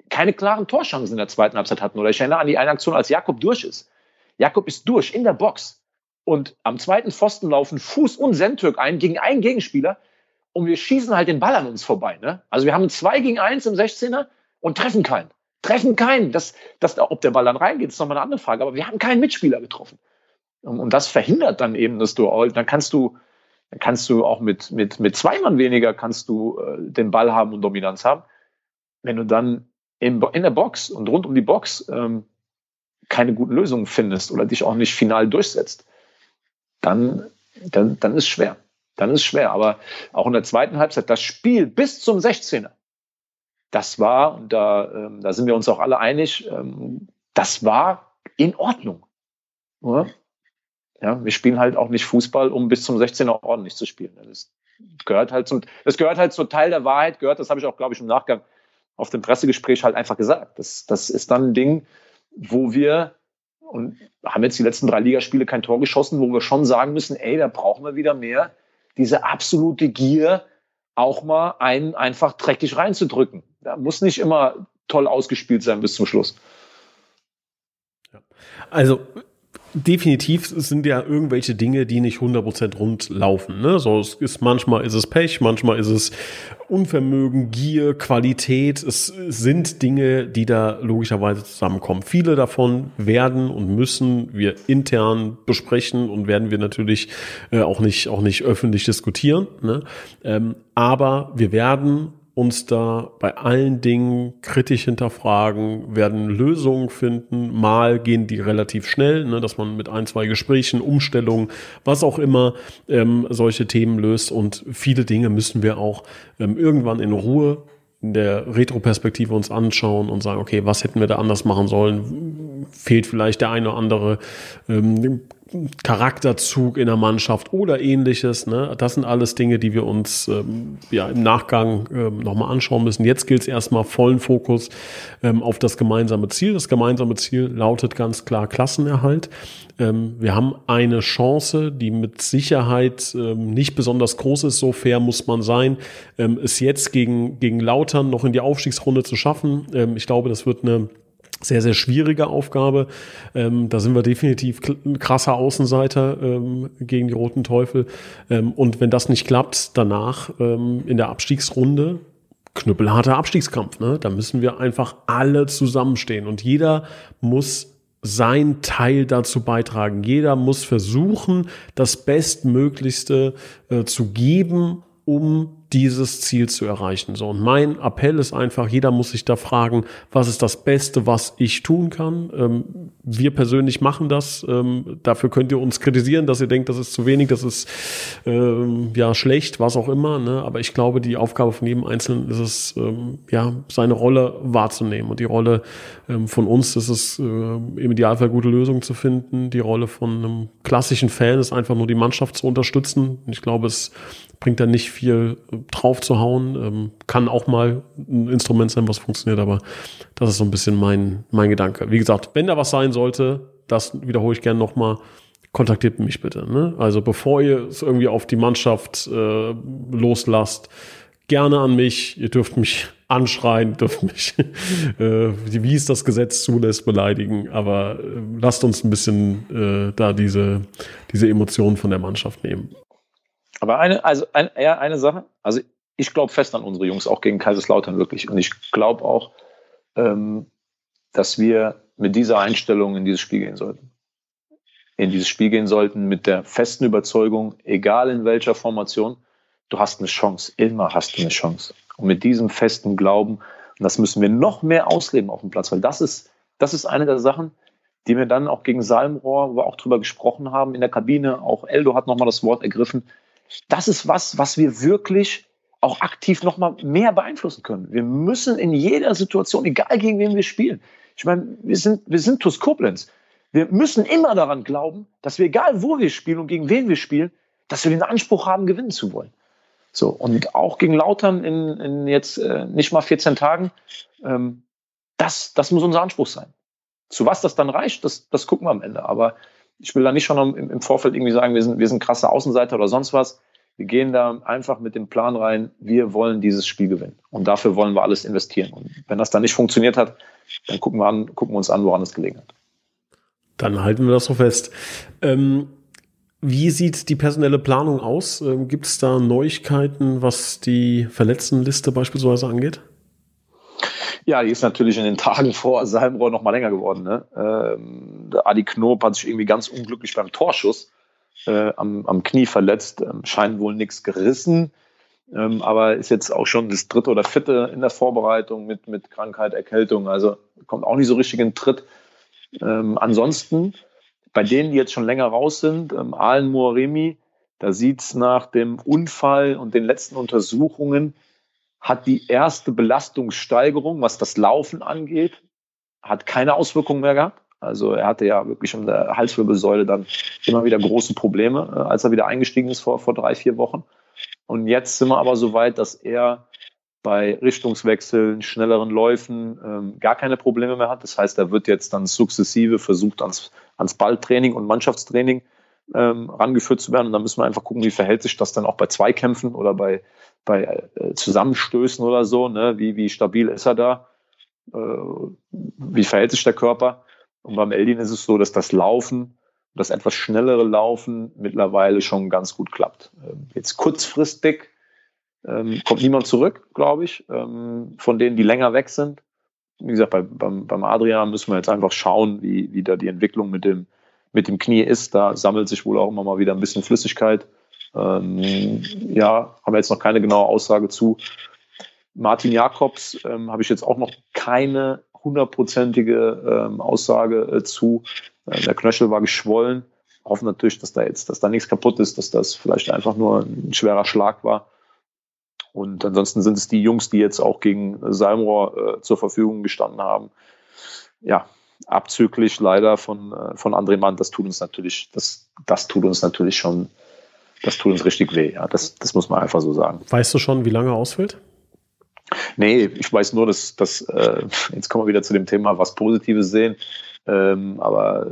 keine klaren Torschancen in der zweiten Halbzeit hatten. Oder ich erinnere an die eine Aktion, als Jakob durch ist. Jakob ist durch in der Box und am zweiten Pfosten laufen Fuß und Sentürk ein gegen einen Gegenspieler und wir schießen halt den Ball an uns vorbei. Ne? Also wir haben ein 2 gegen 1 im 16er und treffen keinen. Treffen keinen. Das, das, ob der Ball dann reingeht, ist nochmal eine andere Frage. Aber wir haben keinen Mitspieler getroffen. Und, das verhindert dann eben, dass du, dann kannst du, dann kannst du auch mit, mit, mit zwei Mann weniger kannst du äh, den Ball haben und Dominanz haben. Wenn du dann in, in der Box und rund um die Box ähm, keine guten Lösungen findest oder dich auch nicht final durchsetzt, dann, dann, dann ist schwer. Dann ist schwer. Aber auch in der zweiten Halbzeit, das Spiel bis zum 16er, das war, und da, ähm, da sind wir uns auch alle einig, ähm, das war in Ordnung. Oder? Ja, wir spielen halt auch nicht Fußball, um bis zum 16er ordentlich zu spielen. Das gehört halt zum, das gehört halt zum Teil der Wahrheit, gehört, das habe ich auch, glaube ich, im Nachgang auf dem Pressegespräch halt einfach gesagt. Das, das ist dann ein Ding, wo wir, und haben jetzt die letzten drei Ligaspiele kein Tor geschossen, wo wir schon sagen müssen, ey, da brauchen wir wieder mehr diese absolute Gier, auch mal einen einfach dreckig reinzudrücken. Da muss nicht immer toll ausgespielt sein bis zum Schluss. Also definitiv sind ja irgendwelche Dinge, die nicht 100% rund laufen. Ne? So, es ist, manchmal ist es Pech, manchmal ist es Unvermögen, Gier, Qualität. Es sind Dinge, die da logischerweise zusammenkommen. Viele davon werden und müssen wir intern besprechen und werden wir natürlich äh, auch, nicht, auch nicht öffentlich diskutieren. Ne? Ähm, aber wir werden uns da bei allen Dingen kritisch hinterfragen, werden Lösungen finden. Mal gehen die relativ schnell, ne, dass man mit ein, zwei Gesprächen, Umstellungen, was auch immer, ähm, solche Themen löst. Und viele Dinge müssen wir auch ähm, irgendwann in Ruhe in der Retroperspektive uns anschauen und sagen, okay, was hätten wir da anders machen sollen? Fehlt vielleicht der eine oder andere ähm, Charakterzug in der Mannschaft oder ähnliches. Ne? Das sind alles Dinge, die wir uns ähm, ja, im Nachgang ähm, nochmal anschauen müssen. Jetzt gilt es erstmal vollen Fokus ähm, auf das gemeinsame Ziel. Das gemeinsame Ziel lautet ganz klar Klassenerhalt. Ähm, wir haben eine Chance, die mit Sicherheit ähm, nicht besonders groß ist, so fair muss man sein, ähm, es jetzt gegen, gegen Lautern noch in die Aufstiegsrunde zu schaffen. Ähm, ich glaube, das wird eine sehr, sehr schwierige Aufgabe. Ähm, da sind wir definitiv ein krasser Außenseiter ähm, gegen die Roten Teufel. Ähm, und wenn das nicht klappt, danach ähm, in der Abstiegsrunde, knüppelharter Abstiegskampf. Ne? Da müssen wir einfach alle zusammenstehen und jeder muss sein Teil dazu beitragen. Jeder muss versuchen, das Bestmöglichste äh, zu geben, um dieses Ziel zu erreichen. So, und mein Appell ist einfach, jeder muss sich da fragen, was ist das Beste, was ich tun kann? Ähm, wir persönlich machen das. Ähm, dafür könnt ihr uns kritisieren, dass ihr denkt, das ist zu wenig, das ist ähm, ja schlecht, was auch immer. Ne? Aber ich glaube, die Aufgabe von jedem Einzelnen ist es, ähm, ja, seine Rolle wahrzunehmen. Und die Rolle ähm, von uns ist es, äh, im Idealfall gute Lösungen zu finden. Die Rolle von einem klassischen Fan ist einfach nur die Mannschaft zu unterstützen. Ich glaube, es bringt da nicht viel äh, drauf zu hauen. Ähm, kann auch mal ein Instrument sein, was funktioniert, aber das ist so ein bisschen mein, mein Gedanke. Wie gesagt, wenn da was sein sollte, das wiederhole ich gerne nochmal, kontaktiert mich bitte. Ne? Also bevor ihr es irgendwie auf die Mannschaft äh, loslasst, gerne an mich. Ihr dürft mich anschreien, dürft mich, äh, wie es das Gesetz zulässt, beleidigen. Aber äh, lasst uns ein bisschen äh, da diese, diese Emotionen von der Mannschaft nehmen. Aber eine, also ein, ja, eine Sache, also ich glaube fest an unsere Jungs, auch gegen Kaiserslautern wirklich. Und ich glaube auch, ähm, dass wir mit dieser Einstellung in dieses Spiel gehen sollten. In dieses Spiel gehen sollten mit der festen Überzeugung, egal in welcher Formation, du hast eine Chance, immer hast du eine Chance. Und mit diesem festen Glauben, und das müssen wir noch mehr ausleben auf dem Platz, weil das ist, das ist eine der Sachen, die wir dann auch gegen Salmrohr, wo wir auch drüber gesprochen haben in der Kabine, auch Eldo hat nochmal das Wort ergriffen, das ist was, was wir wirklich auch aktiv nochmal mehr beeinflussen können. Wir müssen in jeder Situation, egal gegen wen wir spielen, ich meine, wir sind, wir sind TuS Koblenz. Wir müssen immer daran glauben, dass wir, egal wo wir spielen und gegen wen wir spielen, dass wir den Anspruch haben, gewinnen zu wollen. So, und auch gegen Lautern in, in jetzt äh, nicht mal 14 Tagen, ähm, das, das muss unser Anspruch sein. Zu was das dann reicht, das, das gucken wir am Ende. Aber ich will da nicht schon im, im Vorfeld irgendwie sagen, wir sind, wir sind krasse Außenseiter oder sonst was. Wir gehen da einfach mit dem Plan rein, wir wollen dieses Spiel gewinnen. Und dafür wollen wir alles investieren. Und wenn das dann nicht funktioniert hat, dann gucken wir, an, gucken wir uns an, woran es gelegen hat. Dann halten wir das so fest. Ähm, wie sieht die personelle Planung aus? Ähm, Gibt es da Neuigkeiten, was die Verletztenliste beispielsweise angeht? Ja, die ist natürlich in den Tagen vor Salmrohr noch mal länger geworden. Ne? Ähm, Adi Knob hat sich irgendwie ganz unglücklich beim Torschuss äh, am, am Knie verletzt. Ähm, scheint wohl nichts gerissen, ähm, aber ist jetzt auch schon das dritte oder vierte in der Vorbereitung mit, mit Krankheit, Erkältung. Also kommt auch nicht so richtig in Tritt. Ähm, ansonsten, bei denen, die jetzt schon länger raus sind, ähm, Alen Muaremi, da sieht es nach dem Unfall und den letzten Untersuchungen hat die erste Belastungssteigerung, was das Laufen angeht, hat keine Auswirkungen mehr gehabt. Also er hatte ja wirklich um der Halswirbelsäule dann immer wieder große Probleme, äh, als er wieder eingestiegen ist vor, vor drei, vier Wochen. Und jetzt sind wir aber so weit, dass er bei Richtungswechseln, schnelleren Läufen ähm, gar keine Probleme mehr hat. Das heißt, er wird jetzt dann sukzessive versucht ans, ans Balltraining und Mannschaftstraining ähm, rangeführt zu werden. Und dann müssen wir einfach gucken, wie verhält sich das dann auch bei Zweikämpfen oder bei, bei äh, Zusammenstößen oder so. Ne? Wie, wie stabil ist er da? Äh, wie verhält sich der Körper? Und beim Eldin ist es so, dass das Laufen, das etwas schnellere Laufen mittlerweile schon ganz gut klappt. Ähm, jetzt kurzfristig ähm, kommt niemand zurück, glaube ich, ähm, von denen, die länger weg sind. Wie gesagt, bei, beim, beim Adrian müssen wir jetzt einfach schauen, wie, wie da die Entwicklung mit dem, mit dem Knie ist. Da sammelt sich wohl auch immer mal wieder ein bisschen Flüssigkeit. Ähm, ja, haben wir jetzt noch keine genaue Aussage zu. Martin Jakobs ähm, habe ich jetzt auch noch keine hundertprozentige ähm, Aussage äh, zu. Äh, der Knöchel war geschwollen. Hoffen natürlich, dass da jetzt, dass da nichts kaputt ist, dass das vielleicht einfach nur ein schwerer Schlag war. Und ansonsten sind es die Jungs, die jetzt auch gegen Salmrohr äh, zur Verfügung gestanden haben. Ja, abzüglich leider von, äh, von André Mann, das tut uns natürlich, das, das tut uns natürlich schon, das tut uns richtig weh. Ja, das, das muss man einfach so sagen. Weißt du schon, wie lange er ausfällt? Nee, ich weiß nur, dass, dass äh, jetzt kommen wir wieder zu dem Thema, was Positives sehen. Ähm, aber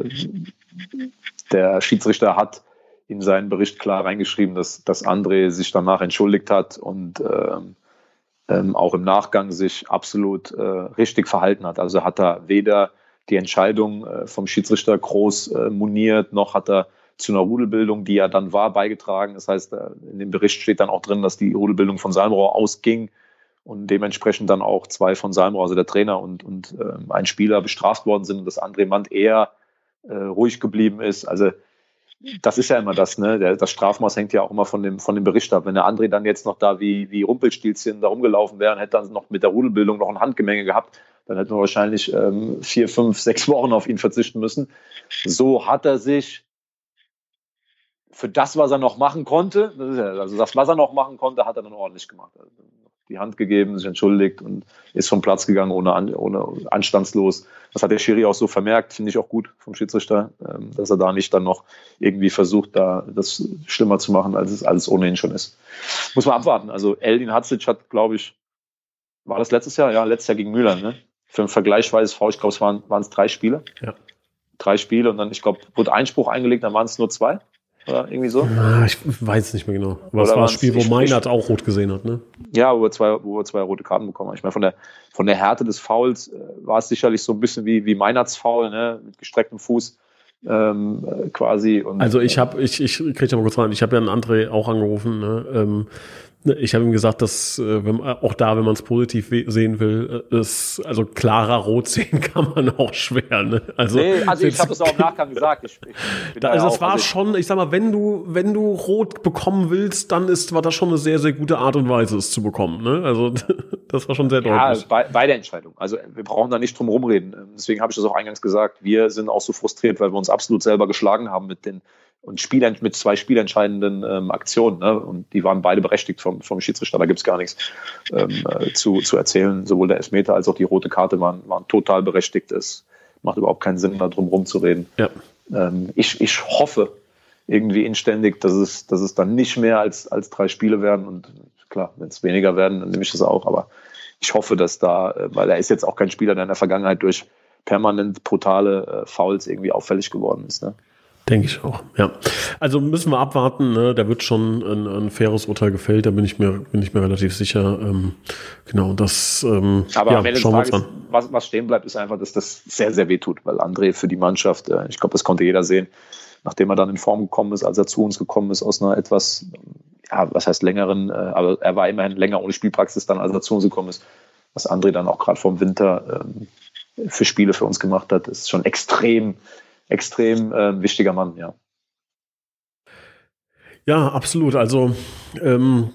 der Schiedsrichter hat in seinen Bericht klar reingeschrieben, dass, dass André sich danach entschuldigt hat und ähm, ähm, auch im Nachgang sich absolut äh, richtig verhalten hat. Also hat er weder die Entscheidung äh, vom Schiedsrichter groß äh, moniert, noch hat er zu einer Rudelbildung, die ja dann war, beigetragen. Das heißt, äh, in dem Bericht steht dann auch drin, dass die Rudelbildung von Salmrohr ausging und dementsprechend dann auch zwei von Salmrohr, also der Trainer und, und äh, ein Spieler bestraft worden sind und dass André Mann eher ruhig geblieben ist. Also das ist ja immer das, ne? Das Strafmaß hängt ja auch immer von dem, von dem Bericht ab. Wenn der André dann jetzt noch da wie, wie Rumpelstilzchen da rumgelaufen wäre und hätte dann noch mit der Rudelbildung noch ein Handgemenge gehabt, dann hätten wir wahrscheinlich ähm, vier, fünf, sechs Wochen auf ihn verzichten müssen. So hat er sich für das, was er noch machen konnte, also das, was er noch machen konnte, hat er dann ordentlich gemacht. Also die Hand gegeben, sich entschuldigt und ist vom Platz gegangen ohne, ohne anstandslos. Das hat der Schiri auch so vermerkt, finde ich auch gut vom Schiedsrichter, ähm, dass er da nicht dann noch irgendwie versucht, da das schlimmer zu machen, als es alles ohnehin schon ist. Muss man abwarten. Also Eldin Hatzic hat, glaube ich, war das letztes Jahr? Ja, letztes Jahr gegen Müller, ne? Für ein vergleichsweises V, ich glaube, es waren, waren es drei Spiele. Ja. Drei Spiele und dann, ich glaube, wurde Einspruch eingelegt, dann waren es nur zwei. Oder irgendwie so? Na, ich weiß nicht mehr genau. Aber es war das Spiel, wo Meinert auch rot gesehen hat, ne? Ja, wo wir zwei, wo wir zwei rote Karten bekommen haben. Ich meine, von der, von der Härte des Fouls äh, war es sicherlich so ein bisschen wie, wie Meinerts Foul, ne? Mit gestrecktem Fuß. Ähm, äh, quasi. Und, also ich habe, ich, ich kriege ja mal kurz rein, ich habe ja einen André auch angerufen, ne? Ähm, ich habe ihm gesagt, dass äh, wenn, auch da, wenn man es positiv sehen will, ist, äh, also klarer Rot sehen kann man auch schwer. Ne? Also, nee, also ich habe es auch im Nachgang gesagt. Ich, ich da, also es war schon, ich sag mal, wenn du wenn du Rot bekommen willst, dann ist war das schon eine sehr sehr gute Art und Weise, es zu bekommen. Ne? Also das war schon sehr deutlich. Ja, bei, bei der Entscheidung. Also wir brauchen da nicht drum rumreden. Deswegen habe ich das auch eingangs gesagt. Wir sind auch so frustriert, weil wir uns absolut selber geschlagen haben mit den und Spiel, mit zwei spielentscheidenden ähm, Aktionen. Ne? Und die waren beide berechtigt vom, vom Schiedsrichter. Da gibt es gar nichts ähm, äh, zu, zu erzählen. Sowohl der Elfmeter als auch die rote Karte waren, waren total berechtigt. Es macht überhaupt keinen Sinn, da drum rumzureden. Ja. Ähm, ich, ich hoffe irgendwie inständig, dass es, dass es dann nicht mehr als, als drei Spiele werden. Und klar, wenn es weniger werden, dann nehme ich das auch. Aber ich hoffe, dass da, äh, weil er ist jetzt auch kein Spieler, der in der Vergangenheit durch permanent brutale äh, Fouls irgendwie auffällig geworden ist. Ne? Denke ich auch, ja. Also müssen wir abwarten, ne? da wird schon ein, ein faires Urteil gefällt, da bin ich mir, bin ich mir relativ sicher. Ähm, genau, das ähm, Aber ja, am Ende des Tages, was, was stehen bleibt, ist einfach, dass das sehr, sehr weh tut, weil André für die Mannschaft, äh, ich glaube, das konnte jeder sehen, nachdem er dann in Form gekommen ist, als er zu uns gekommen ist, aus einer etwas, ja, was heißt längeren, äh, aber er war immerhin länger ohne Spielpraxis dann, als er zu uns gekommen ist, was André dann auch gerade vom Winter ähm, für Spiele für uns gemacht hat, ist schon extrem extrem äh, wichtiger Mann, ja. Ja, absolut. Also ähm,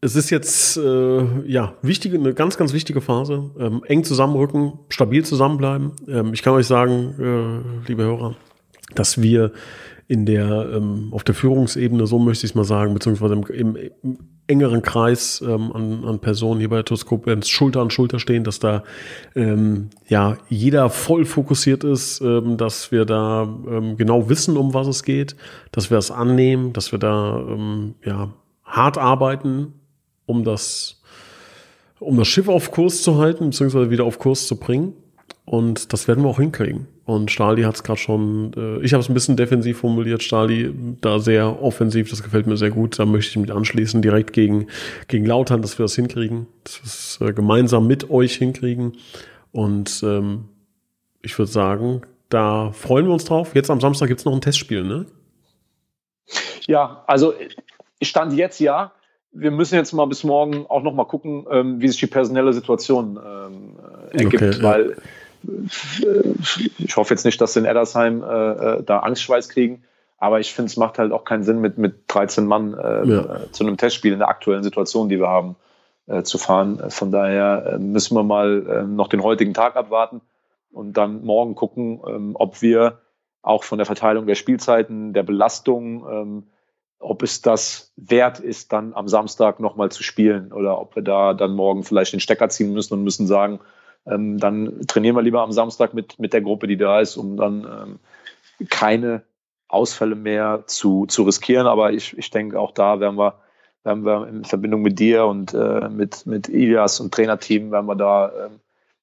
es ist jetzt äh, ja wichtige, eine ganz, ganz wichtige Phase. Ähm, eng zusammenrücken, stabil zusammenbleiben. Ähm, ich kann euch sagen, äh, liebe Hörer, dass wir in der, ähm, auf der Führungsebene, so möchte ich es mal sagen, beziehungsweise im, im, engeren Kreis ähm, an, an Personen hier bei Toskopenz Schulter an Schulter stehen, dass da ähm, ja jeder voll fokussiert ist, ähm, dass wir da ähm, genau wissen, um was es geht, dass wir es annehmen, dass wir da ähm, ja hart arbeiten, um das um das Schiff auf Kurs zu halten, beziehungsweise wieder auf Kurs zu bringen. Und das werden wir auch hinkriegen. Und Stali hat es gerade schon, äh, ich habe es ein bisschen defensiv formuliert, Stali da sehr offensiv, das gefällt mir sehr gut. Da möchte ich mit anschließen, direkt gegen, gegen Lautern, dass wir das hinkriegen, dass wir es äh, gemeinsam mit euch hinkriegen. Und ähm, ich würde sagen, da freuen wir uns drauf. Jetzt am Samstag gibt es noch ein Testspiel, ne? Ja, also ich stand jetzt ja. Wir müssen jetzt mal bis morgen auch noch mal gucken, ähm, wie sich die personelle Situation ähm, ergibt, okay, weil ja ich hoffe jetzt nicht, dass sie in Eddersheim äh, äh, da Angstschweiß kriegen. Aber ich finde, es macht halt auch keinen Sinn, mit, mit 13 Mann äh, ja. zu einem Testspiel in der aktuellen Situation, die wir haben, äh, zu fahren. Von daher äh, müssen wir mal äh, noch den heutigen Tag abwarten und dann morgen gucken, ähm, ob wir auch von der Verteilung der Spielzeiten, der Belastung, ähm, ob es das wert ist, dann am Samstag nochmal zu spielen oder ob wir da dann morgen vielleicht den Stecker ziehen müssen und müssen sagen, ähm, dann trainieren wir lieber am Samstag mit, mit der Gruppe, die da ist, um dann ähm, keine Ausfälle mehr zu, zu riskieren. Aber ich, ich denke, auch da werden wir, werden wir in Verbindung mit dir und äh, mit, mit Ilias und Trainerteam, werden wir da ähm,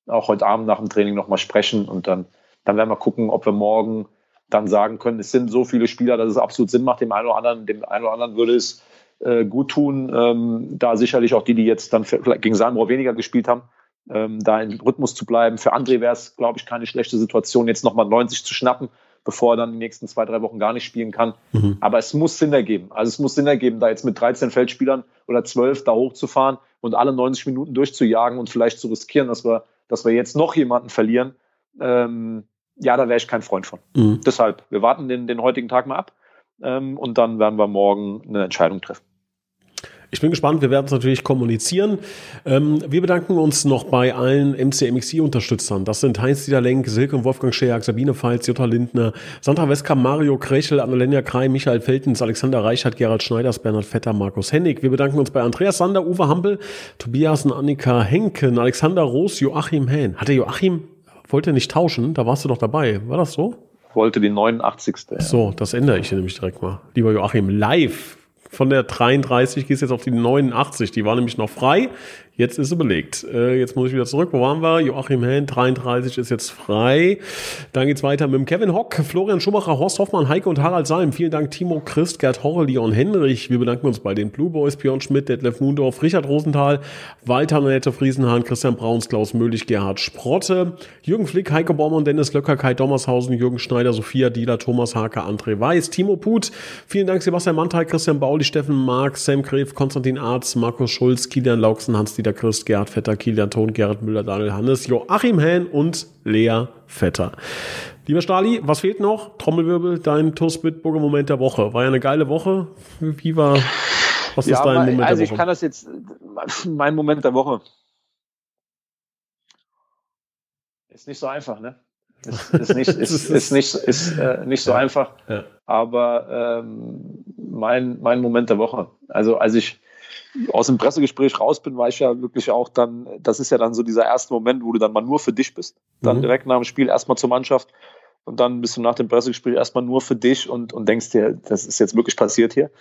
auch heute Abend nach dem Training nochmal sprechen und dann, dann werden wir gucken, ob wir morgen dann sagen können, es sind so viele Spieler, dass es absolut Sinn macht. Dem einen oder anderen, dem einen oder anderen würde es äh, gut tun, ähm, da sicherlich auch die, die jetzt dann für, gegen Sandro weniger gespielt haben, ähm, da im Rhythmus zu bleiben. Für André wäre es, glaube ich, keine schlechte Situation, jetzt nochmal 90 zu schnappen, bevor er dann die nächsten zwei, drei Wochen gar nicht spielen kann. Mhm. Aber es muss Sinn ergeben. Also es muss Sinn ergeben, da jetzt mit 13 Feldspielern oder 12 da hochzufahren und alle 90 Minuten durchzujagen und vielleicht zu riskieren, dass wir, dass wir jetzt noch jemanden verlieren. Ähm, ja, da wäre ich kein Freund von. Mhm. Deshalb, wir warten den, den heutigen Tag mal ab ähm, und dann werden wir morgen eine Entscheidung treffen. Ich bin gespannt, wir werden es natürlich kommunizieren. Ähm, wir bedanken uns noch bei allen MCMXI-Unterstützern. Das sind Heinz-Dieter Lenk, Silke und Wolfgang Scheak, Sabine Pfalz, Jutta Lindner, Sandra Westkamp, Mario Krechel, Annalena Krei, Michael Feltens, Alexander Reichert, Gerald Schneiders, Bernhard Vetter, Markus Hennig. Wir bedanken uns bei Andreas Sander, Uwe Hampel, Tobias und Annika Henken, Alexander Roos, Joachim Hähn. Hatte Joachim, wollte nicht tauschen? Da warst du doch dabei. War das so? Wollte die 89. Ja. So, das ändere ich nämlich direkt mal. Lieber Joachim, live von der 33 gehst jetzt auf die 89. Die war nämlich noch frei. Jetzt ist sie belegt. Äh, jetzt muss ich wieder zurück. Wo waren wir? Joachim Hahn, 33 ist jetzt frei. Dann geht's weiter mit Kevin Hock, Florian Schumacher, Horst Hoffmann, Heike und Harald Salm. Vielen Dank Timo Christ, Gerd Horre, Leon Henrich. Wir bedanken uns bei den Blue Boys, Björn Schmidt, Detlef Mundorf, Richard Rosenthal, Walter Nette Friesenhahn, Christian Brauns, Klaus Möhlich, Gerhard Sprotte, Jürgen Flick, Heike Baumann, Dennis Löcker, Kai Dommershausen, Jürgen Schneider, Sophia Dieler, Thomas Hake, André Weiß, Timo Put. Vielen Dank Sebastian Mantai, Christian Bauli, Steffen Mark, Sam Gref, Konstantin Arz, Markus Schulz, Kilian Lauksen, Hans-Dieter Christ, Gerhard Fett Vetter, Kilian Ton, Gerrit Müller, Daniel Hannes, Joachim Hähn und Lea Vetter. Lieber Stali, was fehlt noch? Trommelwirbel, dein TUS Bitburger Moment der Woche. War ja eine geile Woche. Wie war, was ja, ist dein Moment also der Woche? Also ich kann das jetzt, mein Moment der Woche. Ist nicht so einfach, ne? Ist, ist nicht, ist, ist nicht, ist, äh, nicht so ja. einfach. Ja. Aber ähm, mein, mein Moment der Woche. Also als ich aus dem Pressegespräch raus bin, war ich ja wirklich auch dann, das ist ja dann so dieser erste Moment, wo du dann mal nur für dich bist. Dann mhm. direkt nach dem Spiel erstmal zur Mannschaft und dann bist du nach dem Pressegespräch erstmal nur für dich und, und denkst dir, das ist jetzt wirklich passiert hier.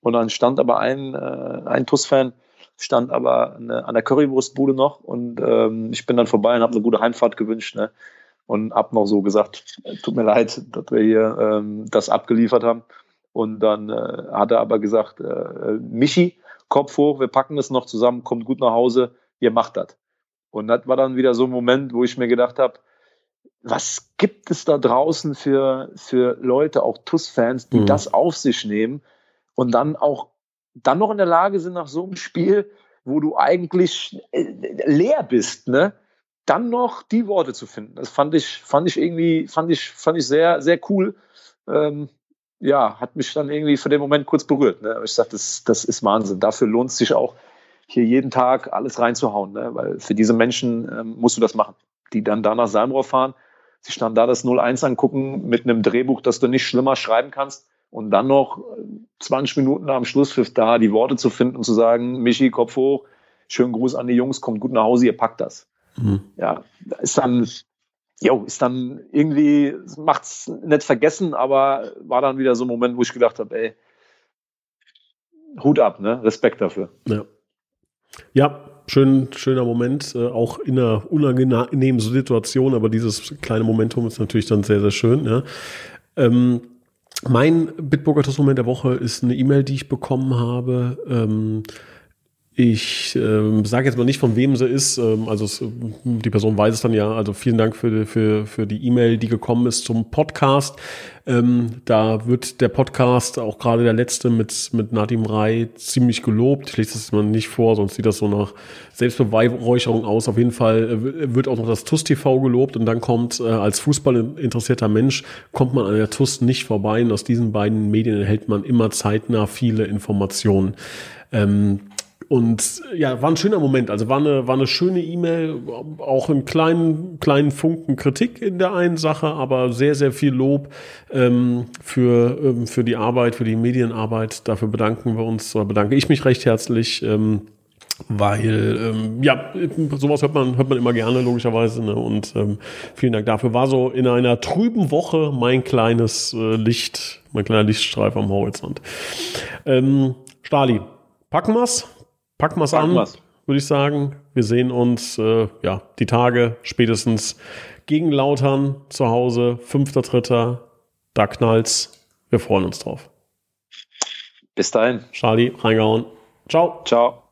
Und dann stand aber ein, äh, ein TUS-Fan, stand aber eine, an der Currywurstbude noch und ähm, ich bin dann vorbei und habe eine gute Heimfahrt gewünscht ne? und hab noch so gesagt, tut mir leid, dass wir hier ähm, das abgeliefert haben. Und dann äh, hat er aber gesagt, äh, Michi, Kopf hoch, wir packen das noch zusammen, kommt gut nach Hause, ihr macht das. Und das war dann wieder so ein Moment, wo ich mir gedacht habe, was gibt es da draußen für, für Leute, auch TUS-Fans, die mhm. das auf sich nehmen und dann auch dann noch in der Lage sind, nach so einem Spiel, wo du eigentlich äh, leer bist, ne? dann noch die Worte zu finden. Das fand ich, fand ich irgendwie, fand ich, fand ich sehr, sehr cool. Ähm, ja, hat mich dann irgendwie für den Moment kurz berührt. Ne? Ich sage, das, das ist Wahnsinn. Dafür lohnt es sich auch, hier jeden Tag alles reinzuhauen, ne? weil für diese Menschen ähm, musst du das machen, die dann da nach Salmrohr fahren, sich dann da das 0-1 angucken mit einem Drehbuch, das du nicht schlimmer schreiben kannst und dann noch 20 äh, Minuten am Schlusspfiff da die Worte zu finden und zu sagen, Michi, Kopf hoch, schönen Gruß an die Jungs, kommt gut nach Hause, ihr packt das. Mhm. Ja, ist dann jo, ist dann irgendwie, macht's nicht vergessen, aber war dann wieder so ein Moment, wo ich gedacht habe, ey, Hut ab, ne? Respekt dafür. Ja. Ja, schön, schöner Moment, äh, auch in einer unangenehmen Situation, aber dieses kleine Momentum ist natürlich dann sehr, sehr schön. Ja. Ähm, mein Bitburger Moment der Woche ist eine E-Mail, die ich bekommen habe. Ähm, ich ähm, sage jetzt mal nicht, von wem sie ist. Ähm, also es, die Person weiß es dann ja. Also vielen Dank für, für, für die E-Mail, die gekommen ist zum Podcast. Ähm, da wird der Podcast, auch gerade der letzte mit, mit Nadim Rai, ziemlich gelobt. Ich lese das mal nicht vor, sonst sieht das so nach Selbstbeweihräucherung aus. Auf jeden Fall äh, wird auch noch das TUS TV gelobt und dann kommt äh, als Fußball interessierter Mensch, kommt man an der TUS nicht vorbei. Und aus diesen beiden Medien erhält man immer zeitnah viele Informationen. Ähm, und ja, war ein schöner Moment. Also war eine, war eine schöne E-Mail, auch einen kleinen, kleinen Funken Kritik in der einen Sache, aber sehr, sehr viel Lob ähm, für, ähm, für die Arbeit, für die Medienarbeit. Dafür bedanken wir uns, oder bedanke ich mich recht herzlich. Ähm, weil ähm, ja, sowas hört man, hört man immer gerne, logischerweise. Ne? Und ähm, vielen Dank dafür. War so in einer trüben Woche mein kleines äh, Licht, mein kleiner Lichtstreif am Horizont. Ähm, Stali, packen wir's? Packen wir es an, würde ich sagen. Wir sehen uns äh, ja die Tage spätestens gegen Lautern zu Hause, 5.3. Da knallt's. Wir freuen uns drauf. Bis dahin. Charlie, reingehauen. Ciao. Ciao.